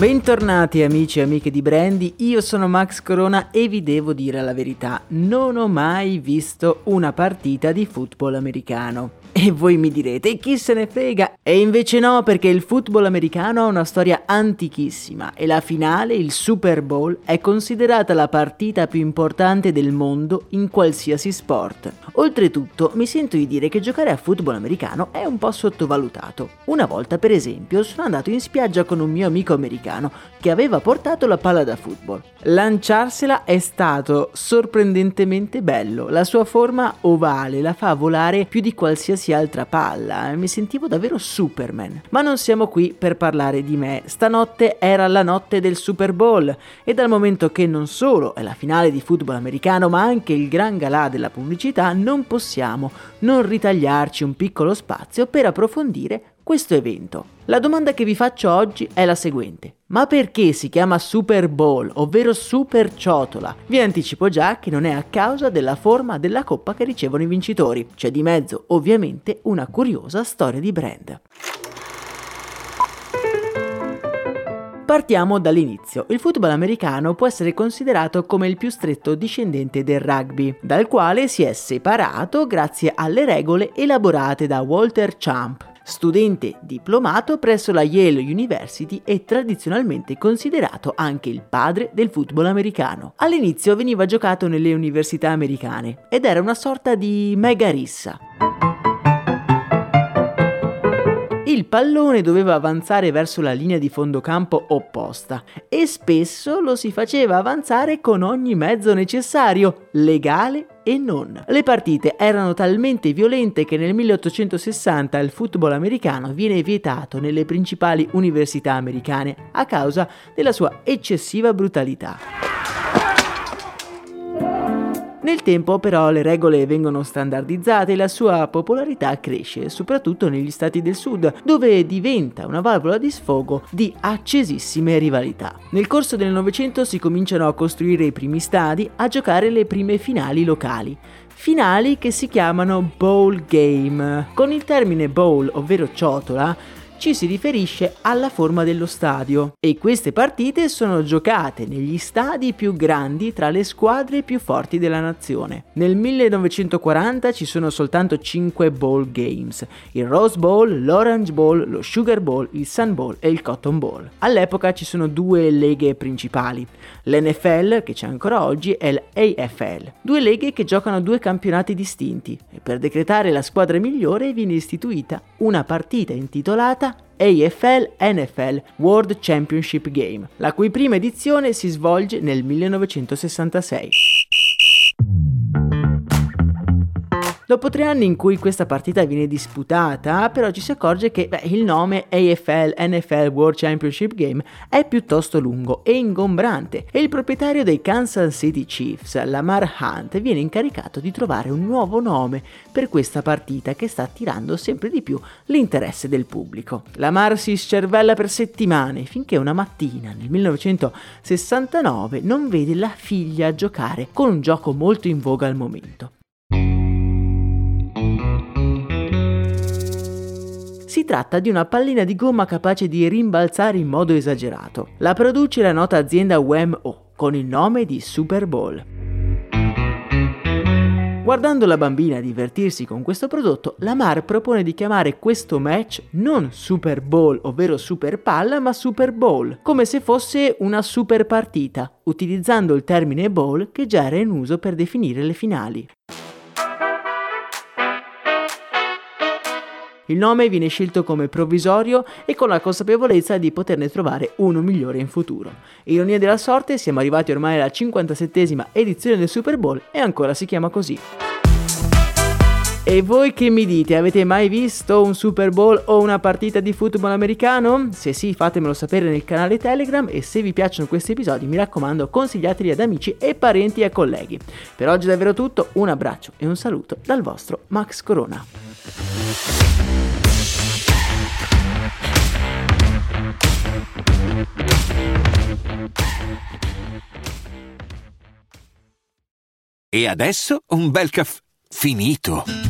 Bentornati amici e amiche di Brandy, io sono Max Corona e vi devo dire la verità, non ho mai visto una partita di football americano. E voi mi direte, chi se ne frega? E invece no, perché il football americano ha una storia antichissima e la finale, il Super Bowl, è considerata la partita più importante del mondo in qualsiasi sport. Oltretutto, mi sento di dire che giocare a football americano è un po' sottovalutato. Una volta, per esempio, sono andato in spiaggia con un mio amico americano che aveva portato la palla da football. Lanciarsela è stato sorprendentemente bello, la sua forma ovale la fa volare più di qualsiasi altra palla, mi sentivo davvero Superman. Ma non siamo qui per parlare di me, stanotte era la notte del Super Bowl e dal momento che non solo è la finale di football americano ma anche il gran galà della pubblicità, non possiamo non ritagliarci un piccolo spazio per approfondire questo evento. La domanda che vi faccio oggi è la seguente. Ma perché si chiama Super Bowl, ovvero Super Ciotola? Vi anticipo già che non è a causa della forma della coppa che ricevono i vincitori. C'è di mezzo, ovviamente, una curiosa storia di brand. Partiamo dall'inizio. Il football americano può essere considerato come il più stretto discendente del rugby, dal quale si è separato grazie alle regole elaborate da Walter Champ, studente diplomato presso la Yale University e tradizionalmente considerato anche il padre del football americano. All'inizio veniva giocato nelle università americane ed era una sorta di mega rissa. Pallone doveva avanzare verso la linea di fondo campo opposta e spesso lo si faceva avanzare con ogni mezzo necessario, legale e non. Le partite erano talmente violente che nel 1860 il football americano viene vietato nelle principali università americane a causa della sua eccessiva brutalità. Nel tempo però le regole vengono standardizzate e la sua popolarità cresce, soprattutto negli stati del sud, dove diventa una valvola di sfogo di accesissime rivalità. Nel corso del Novecento si cominciano a costruire i primi stadi, a giocare le prime finali locali finali che si chiamano bowl game. Con il termine bowl, ovvero ciotola, ci si riferisce alla forma dello stadio e queste partite sono giocate negli stadi più grandi tra le squadre più forti della nazione. Nel 1940 ci sono soltanto 5 bowl games, il Rose Bowl, l'Orange Bowl, lo Sugar Bowl, il Sun Bowl e il Cotton Bowl. All'epoca ci sono due leghe principali, l'NFL che c'è ancora oggi e l'AFL, due leghe che giocano due campionati distinti e per decretare la squadra migliore viene istituita una partita intitolata AFL NFL World Championship Game, la cui prima edizione si svolge nel 1966. Dopo tre anni in cui questa partita viene disputata, però ci si accorge che beh, il nome AFL NFL World Championship Game è piuttosto lungo e ingombrante e il proprietario dei Kansas City Chiefs, Lamar Hunt, viene incaricato di trovare un nuovo nome per questa partita che sta attirando sempre di più l'interesse del pubblico. Lamar si scervella per settimane finché una mattina nel 1969 non vede la figlia giocare con un gioco molto in voga al momento. Si tratta di una pallina di gomma capace di rimbalzare in modo esagerato. La produce la nota azienda Wham-O con il nome di Super Bowl. Guardando la bambina divertirsi con questo prodotto, Lamar propone di chiamare questo match non Super Bowl, ovvero Super Palla, ma Super Bowl, come se fosse una super partita, utilizzando il termine bowl che già era in uso per definire le finali. Il nome viene scelto come provvisorio e con la consapevolezza di poterne trovare uno migliore in futuro. Ironia della sorte, siamo arrivati ormai alla 57esima edizione del Super Bowl e ancora si chiama così. E voi che mi dite, avete mai visto un Super Bowl o una partita di football americano? Se sì, fatemelo sapere nel canale Telegram e se vi piacciono questi episodi, mi raccomando, consigliateli ad amici e parenti e colleghi. Per oggi è davvero tutto, un abbraccio e un saluto dal vostro Max Corona. E adesso un bel caffè finito.